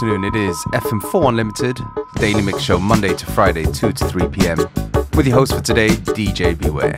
afternoon. It is FM4 Unlimited, daily mix show Monday to Friday, 2 to 3 p.m. With your host for today, DJ Beware.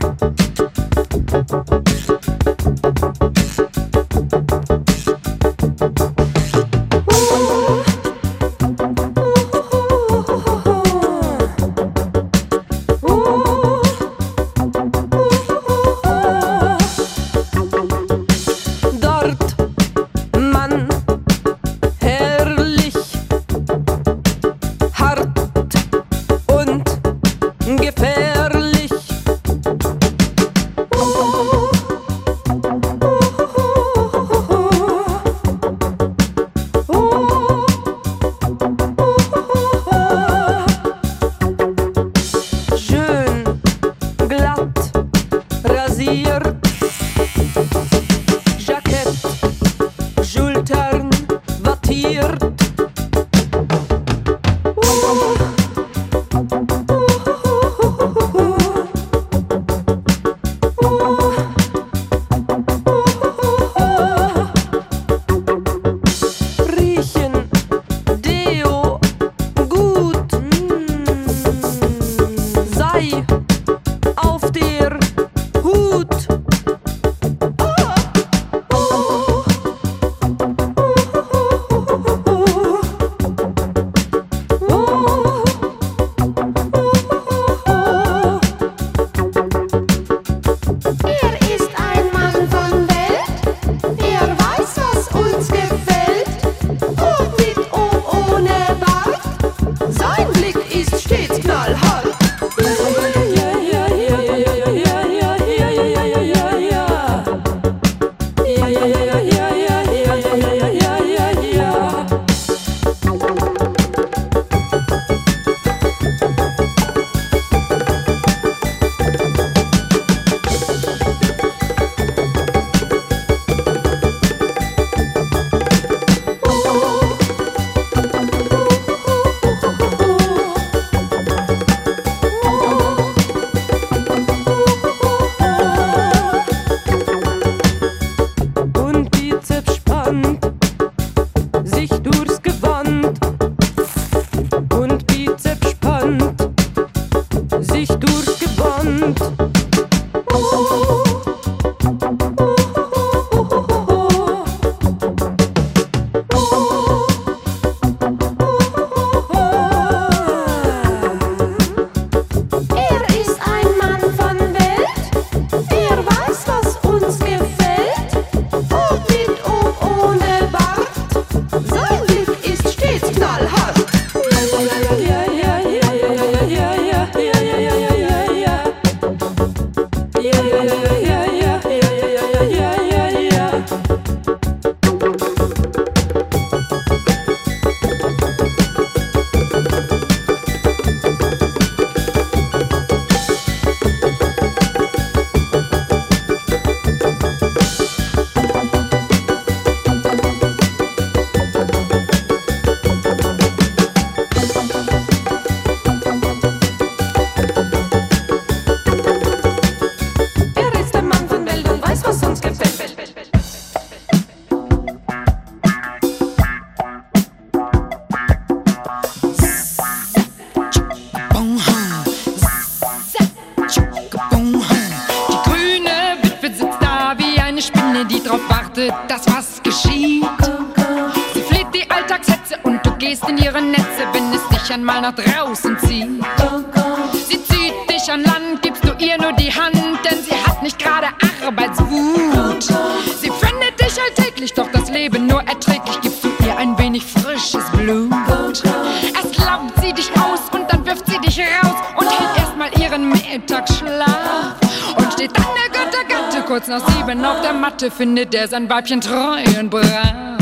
Matte findet er sein Weibchen treu und brav.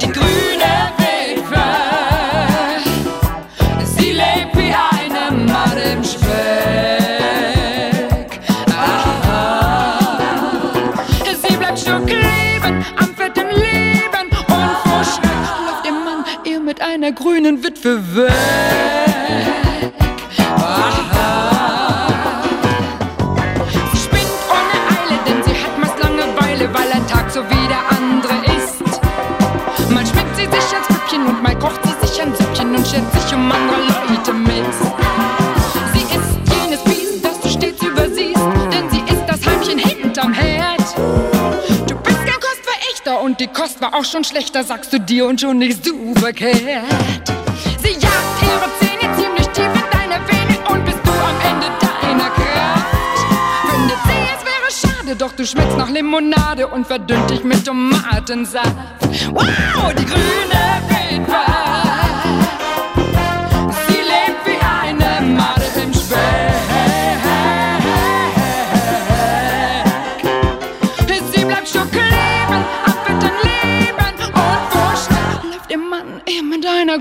Die grüne Witwe, sie lebt wie eine Matt im Speck. Aha. Sie bleibt stur kleben am fetten Leben und vor Schreck läuft ihr Mann ihr mit einer grünen Witwe weg. die Kost war auch schon schlechter, sagst du dir und schon nicht super Cat. Sie jagt ihre Zähne ziemlich tief in deine Venen und bist du am Ende deiner Kraft. Findet sie, es wäre schade, doch du schmeckst nach Limonade und verdünnt dich mit Tomatensaft. Wow, die grüne Greenfire.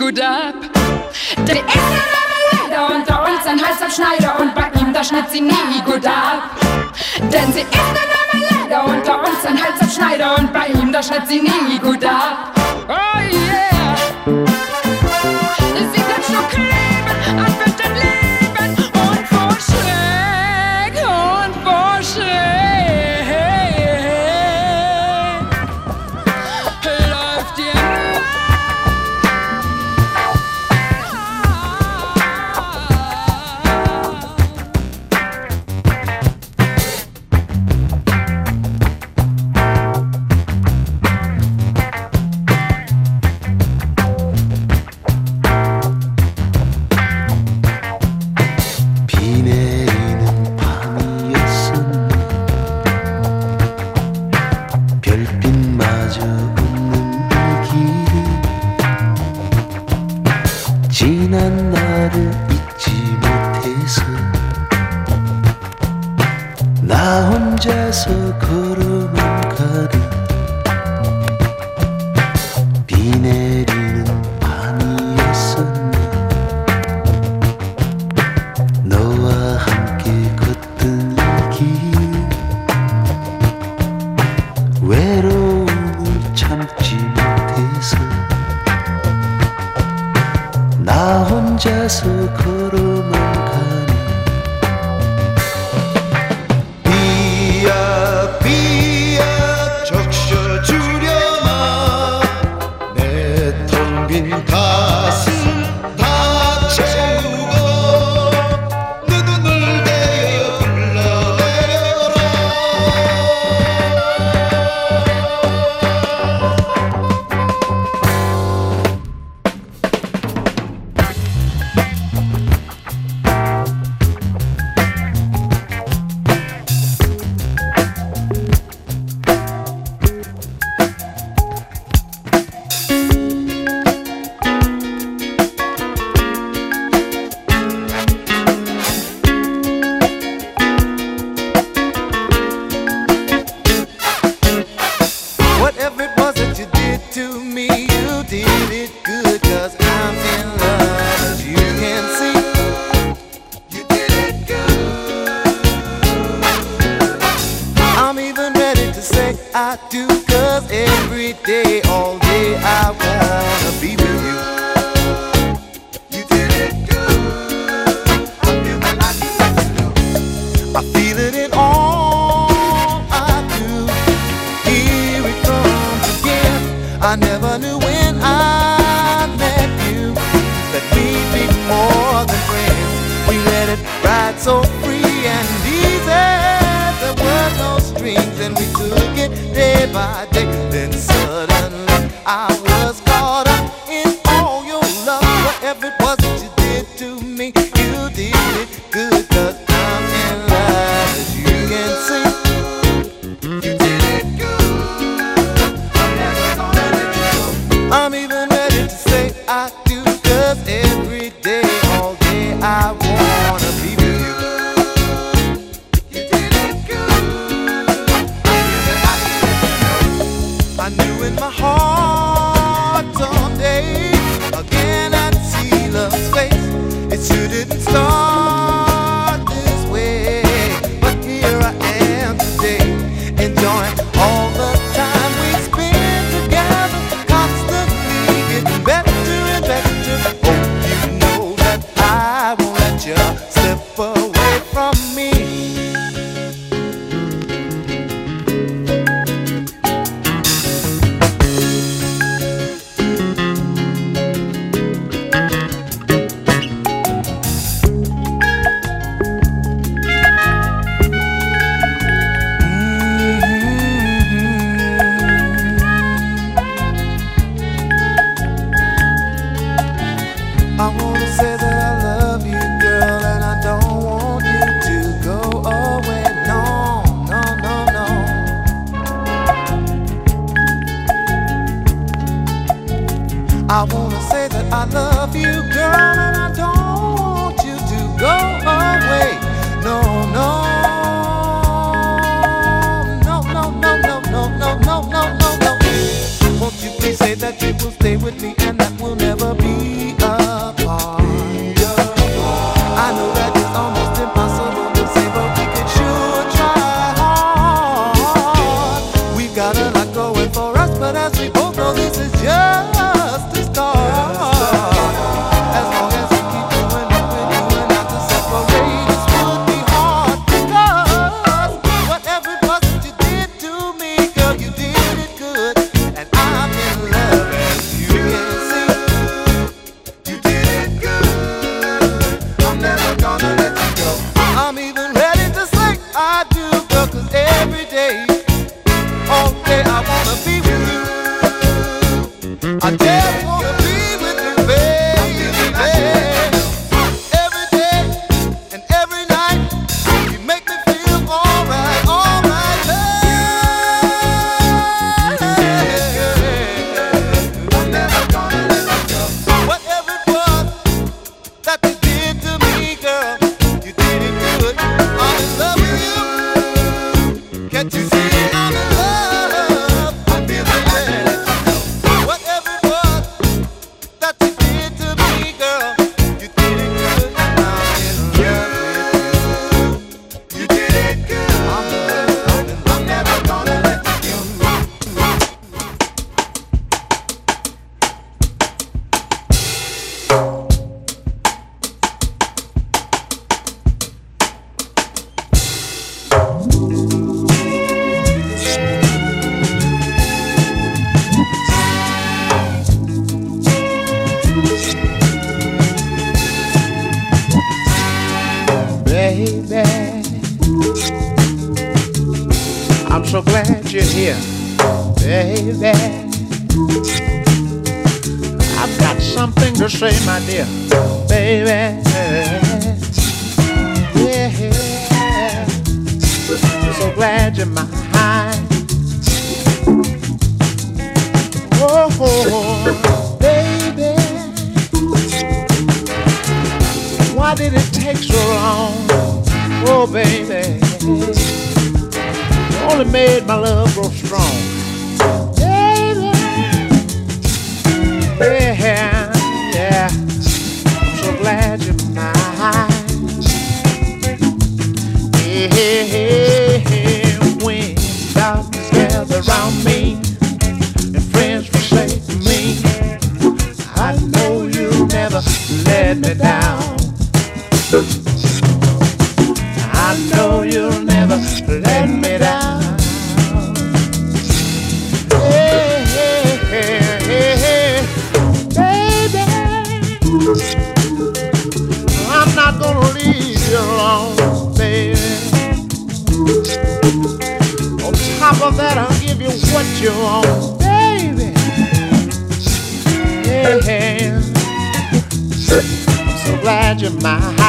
gut ab. Der ist ein Leder und der uns ein heißer Schneider und bei ihm, da schnitt sie nie gut ab. Denn sie ist eine Marmelade und der uns ein Hals Schneider und bei ihm, da schnitt sie nie gut ab. Oh yeah! Sie kann schon kleben, But as we both know, this is just. I'm so glad you're here, baby. I've got something to say, my dear, baby. Yeah. I'm so glad you're mine. Oh, oh, baby. Why did it take so long? Oh, baby only made my love grow strong. Baby, yeah. imagine my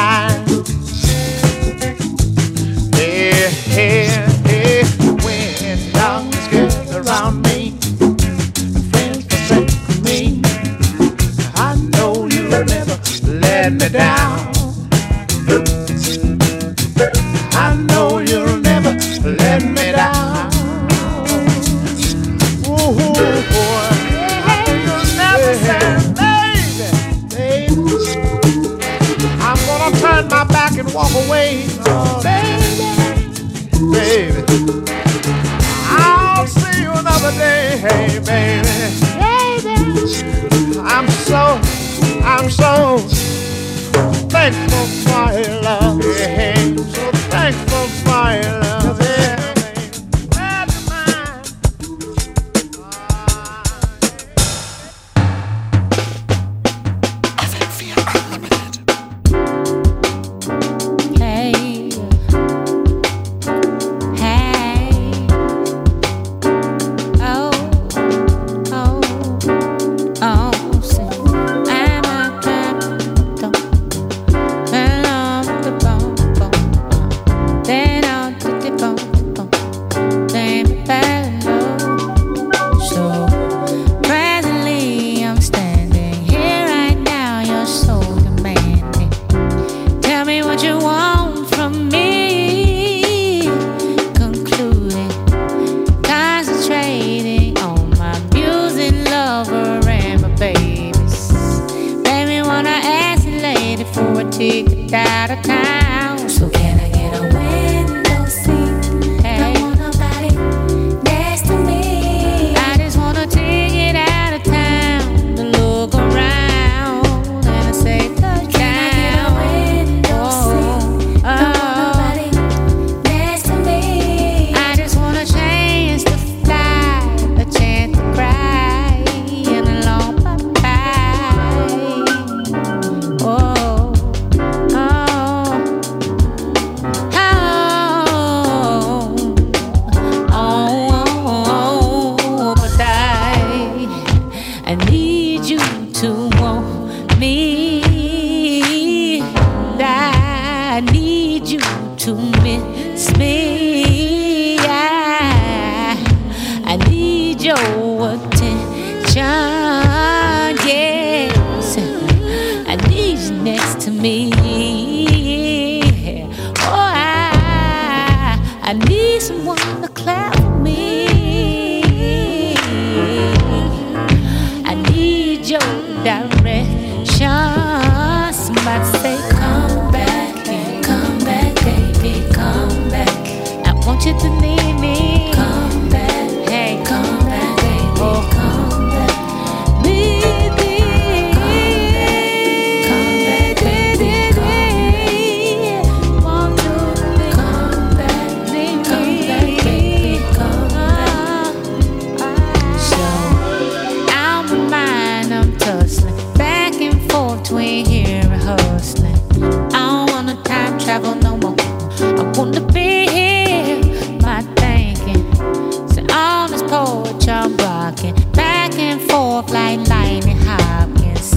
like lightning Hopkins.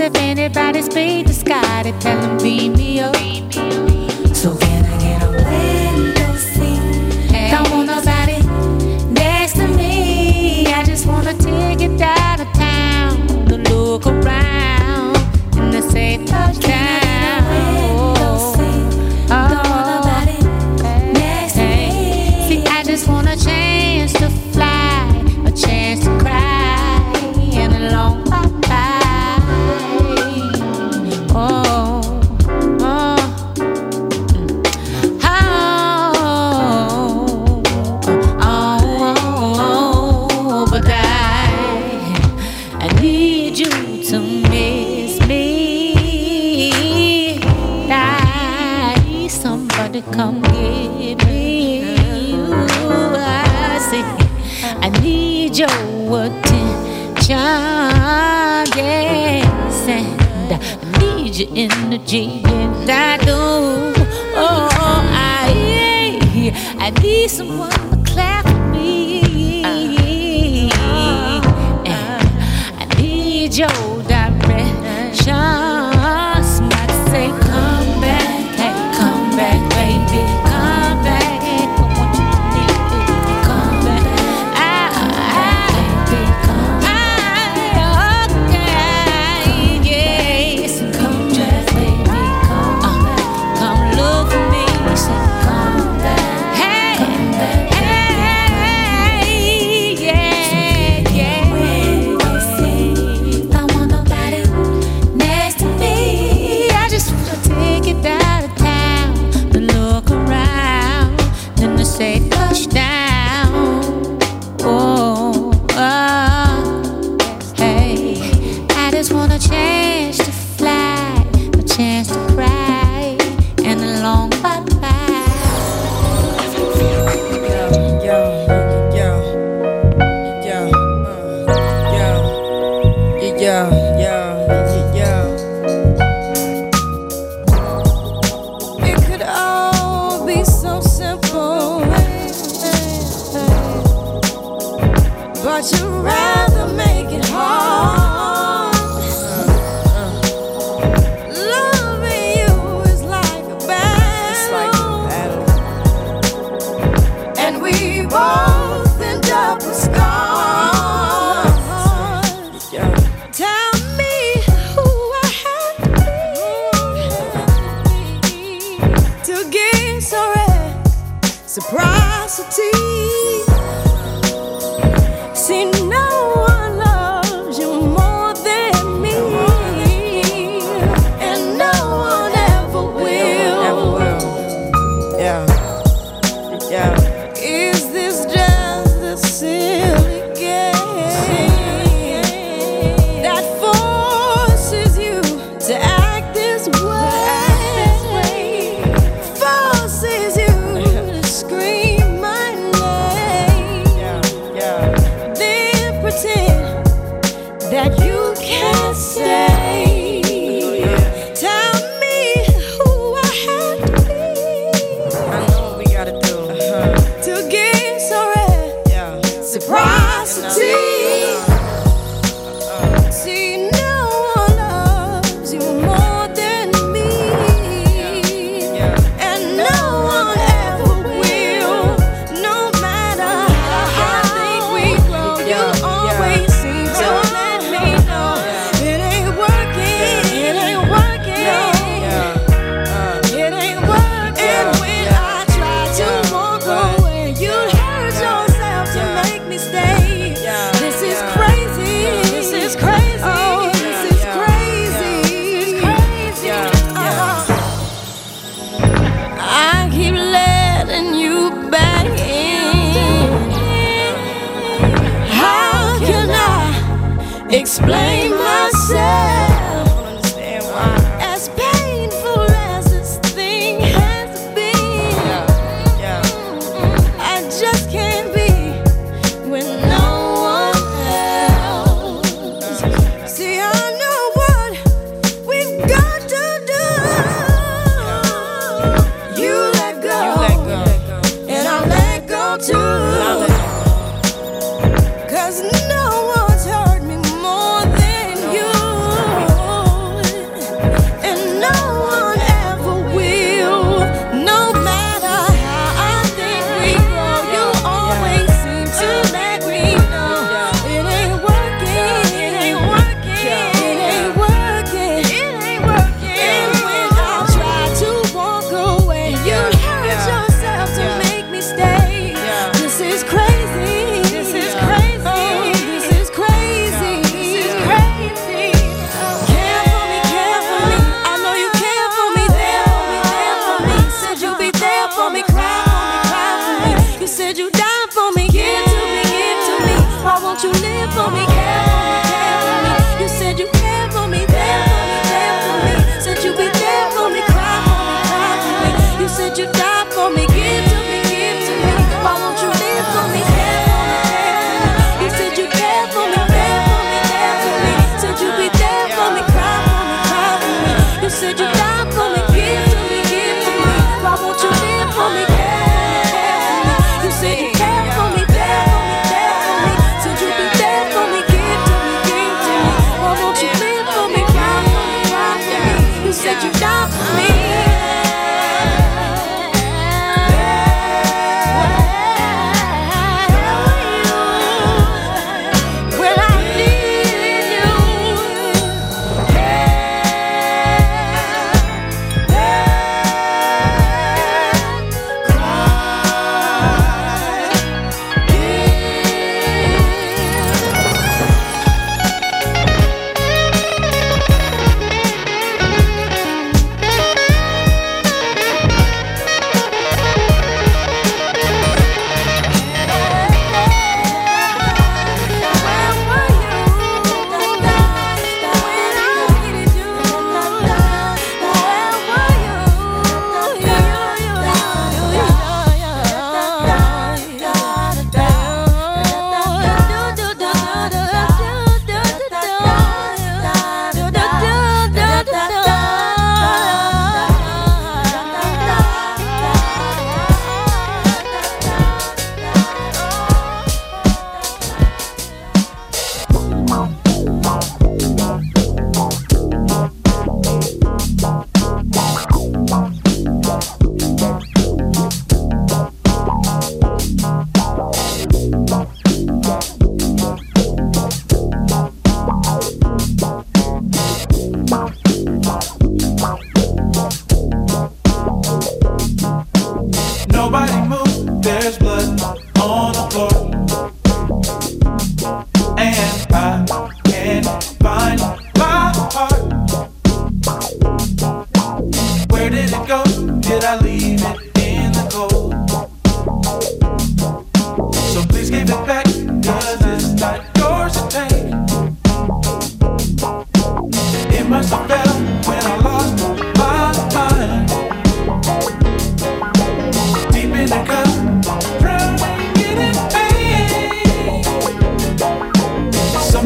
If anybody's beat the sky, they tell them be me.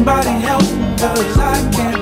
Somebody help, cause I can't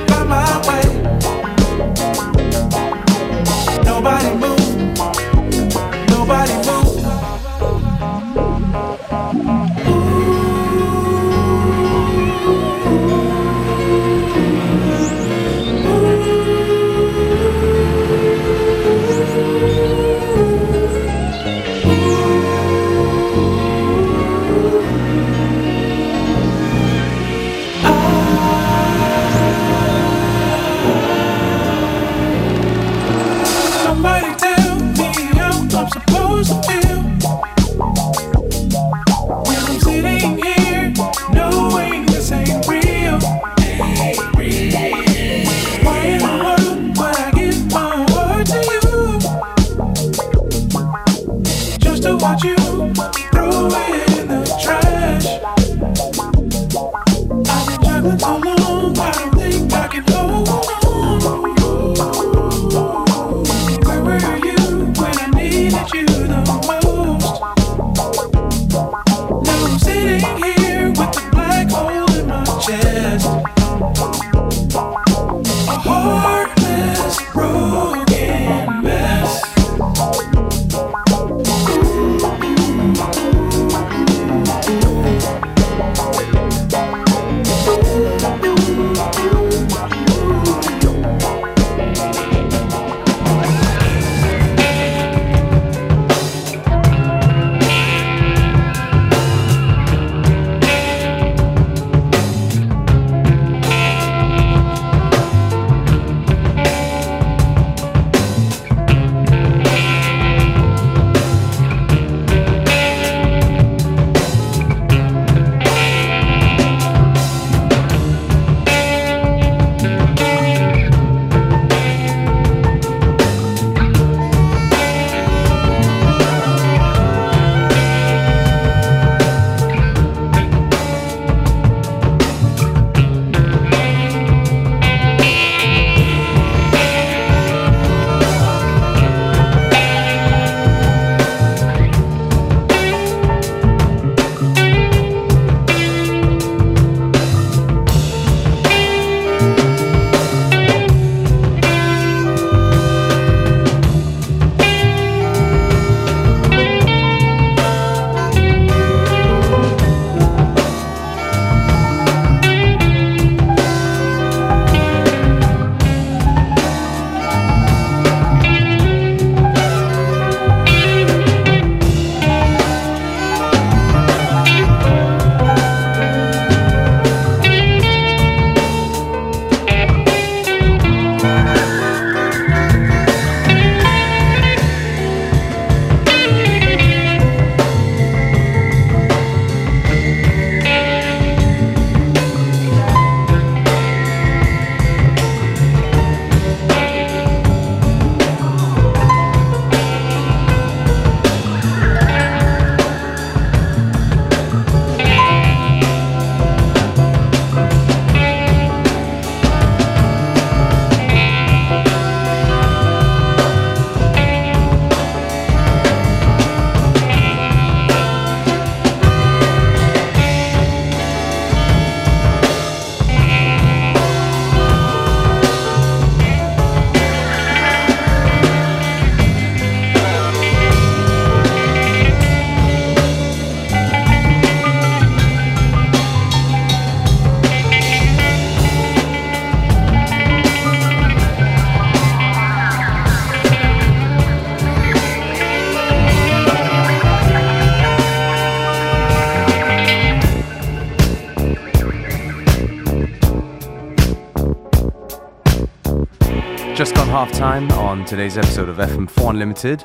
on today's episode of FM4 Unlimited.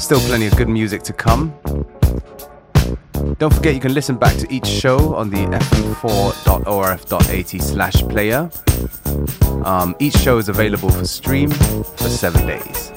Still plenty of good music to come. Don't forget you can listen back to each show on the fm4.orf.at slash player. Um, each show is available for stream for seven days.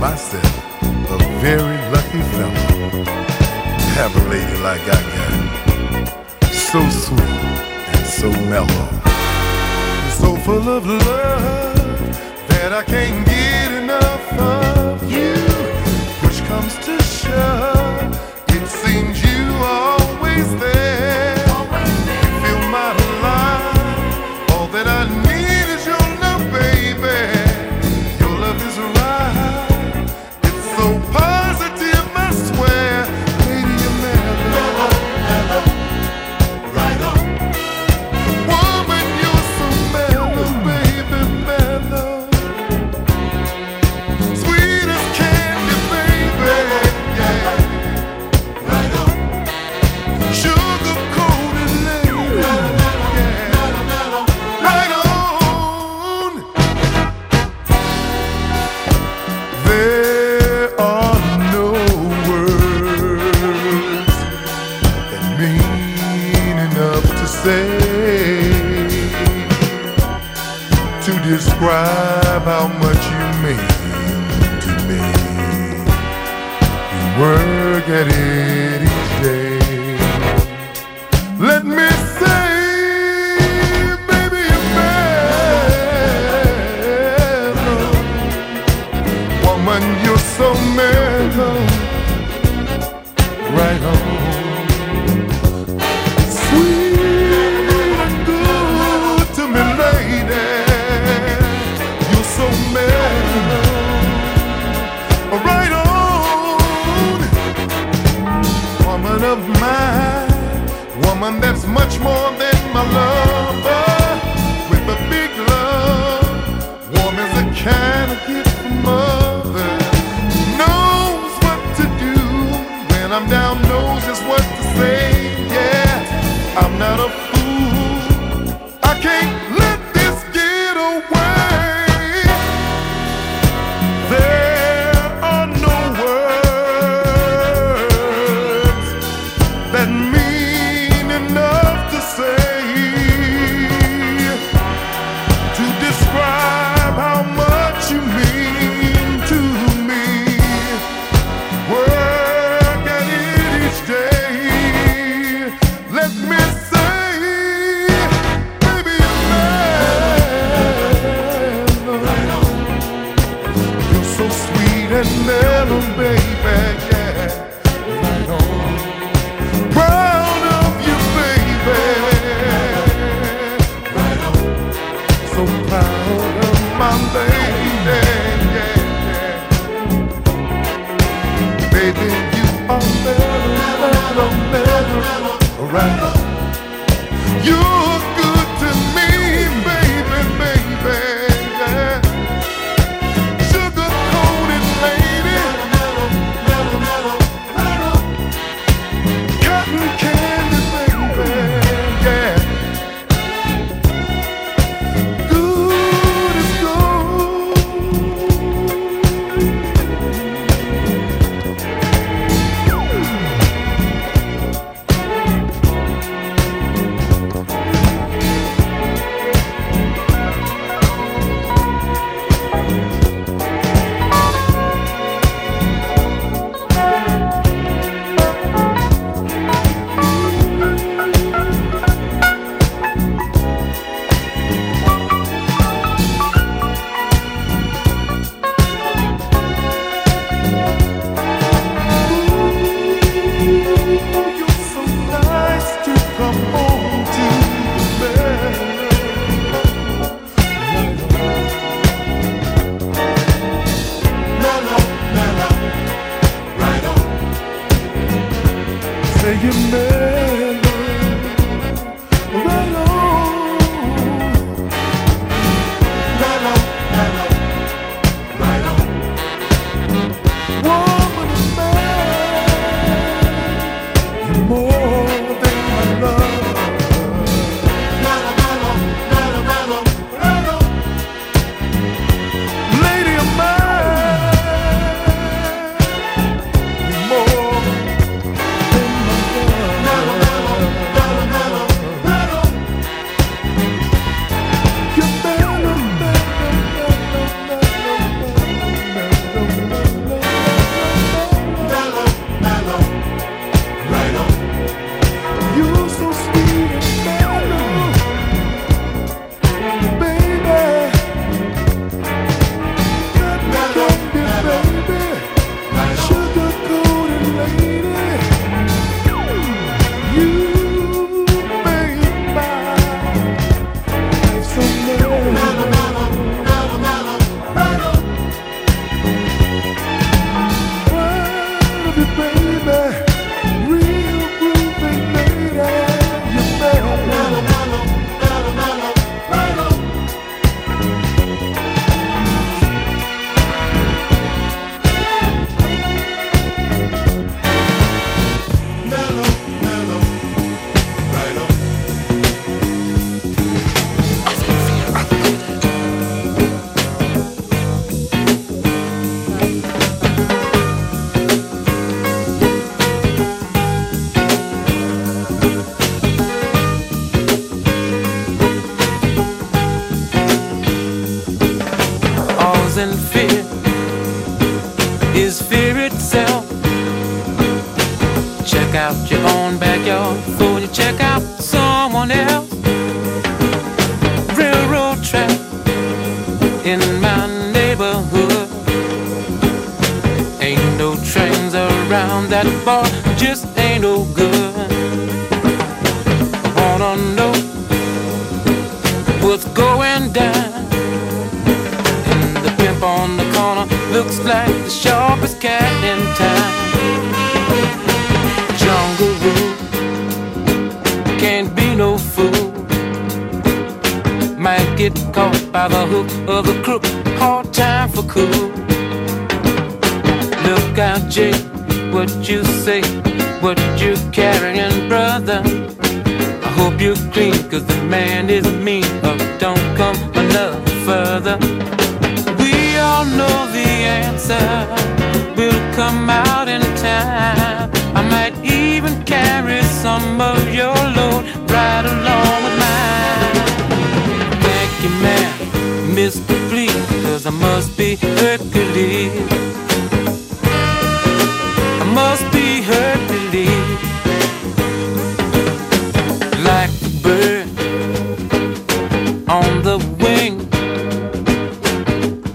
myself a very lucky fellow to have a lady like I got. So sweet and so mellow. So full of love that I can't I must be hurt to leave. Like a bird on the wing.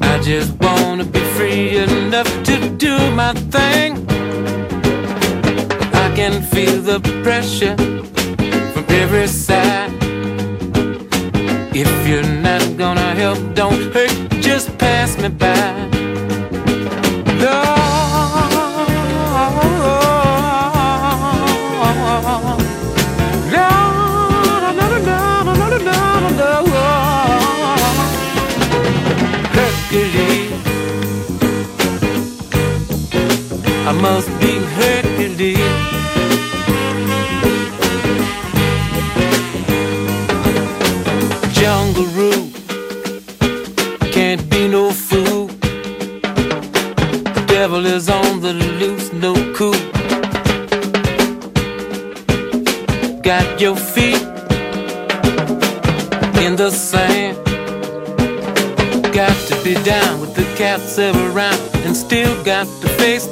I just wanna be free enough to do my thing. I can feel the pressure from every side. If you're not gonna help, don't hurt, just pass me by. your feet in the sand. Got to be down with the cats around and still got to face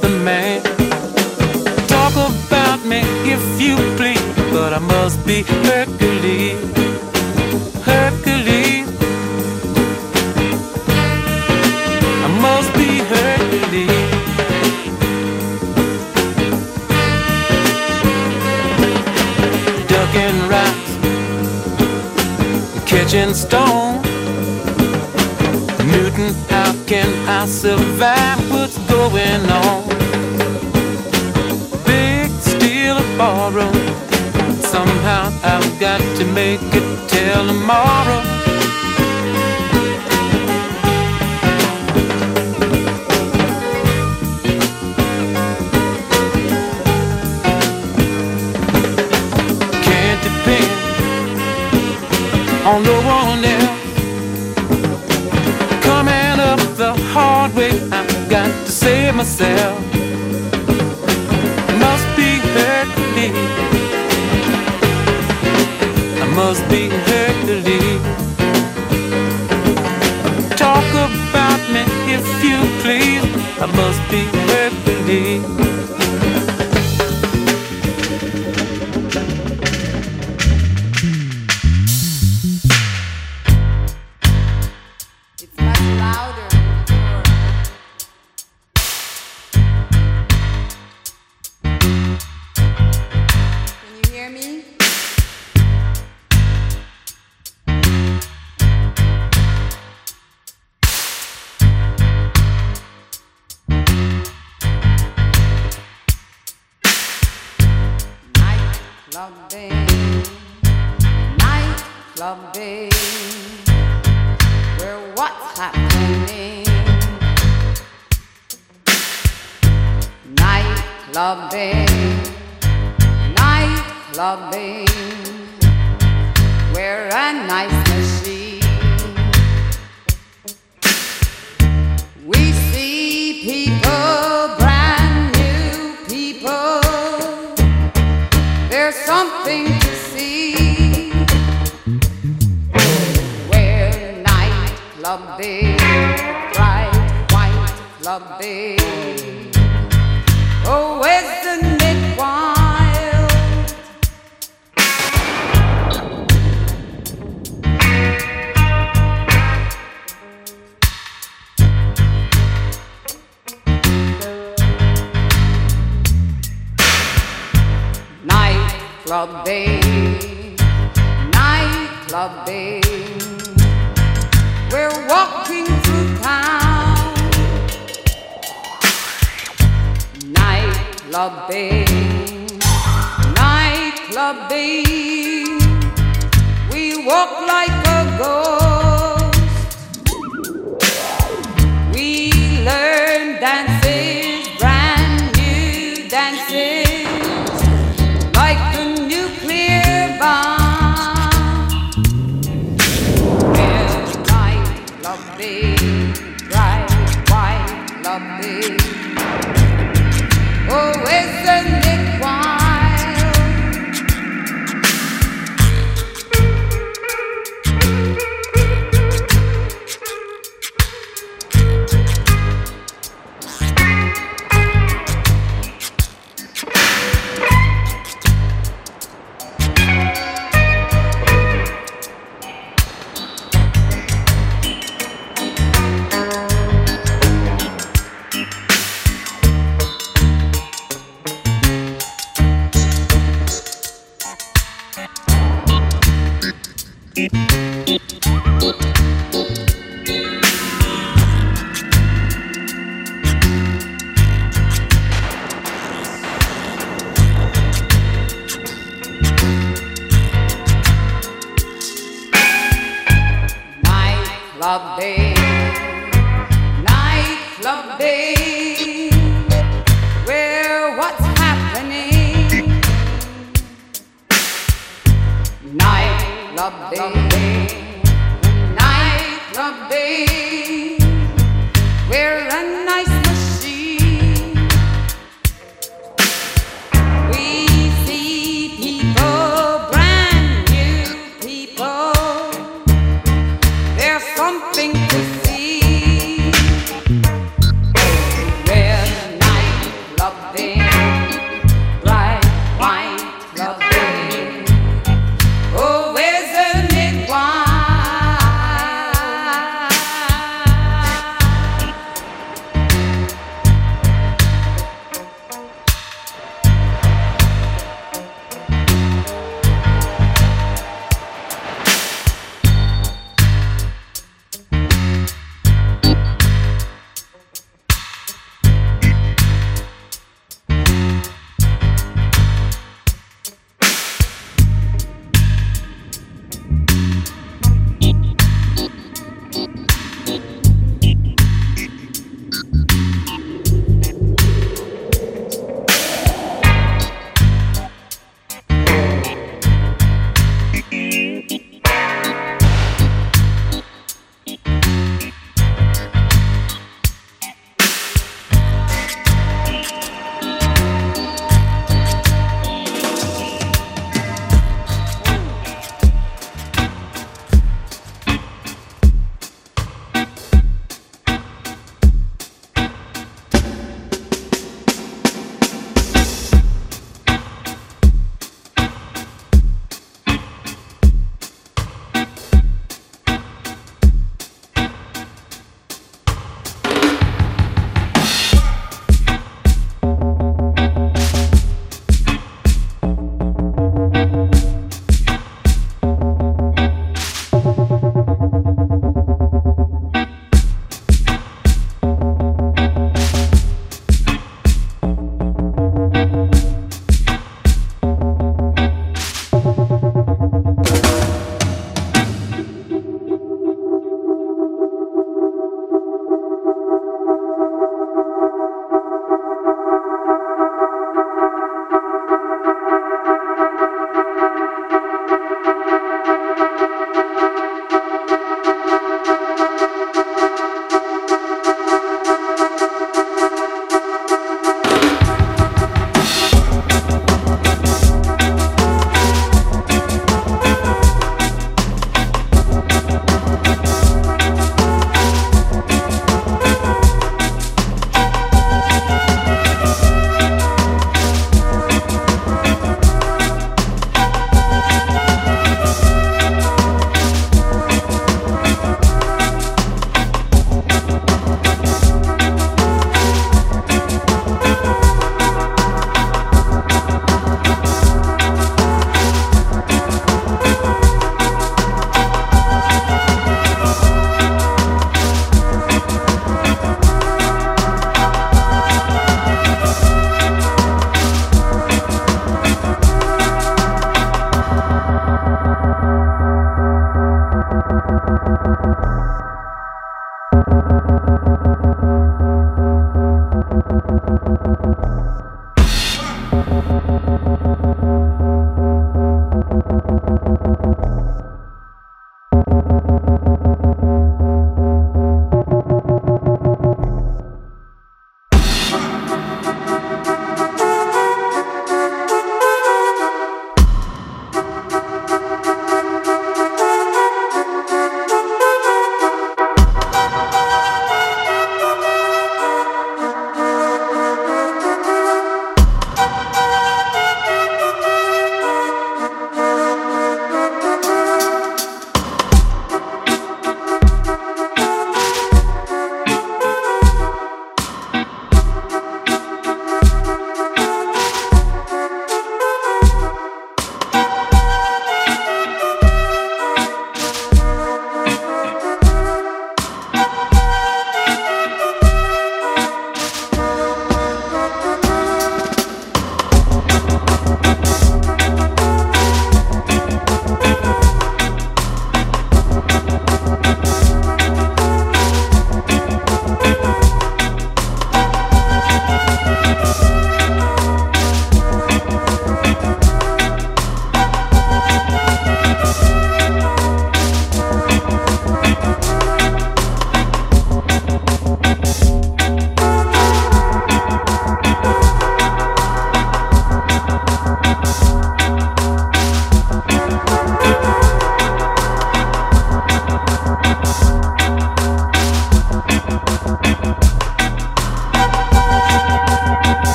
I survive what's going on. Big steel borrow. Somehow I've got to make it till tomorrow. myself. Must be hurt to leave. I must be hurt to leave. Talk about me if you please. I must be hurt to leave. nice machine.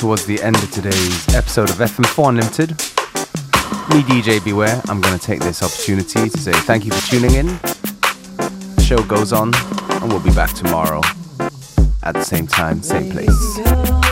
Towards the end of today's episode of FM4 Unlimited. Me, DJ Beware, I'm going to take this opportunity to say thank you for tuning in. The show goes on, and we'll be back tomorrow at the same time, same place.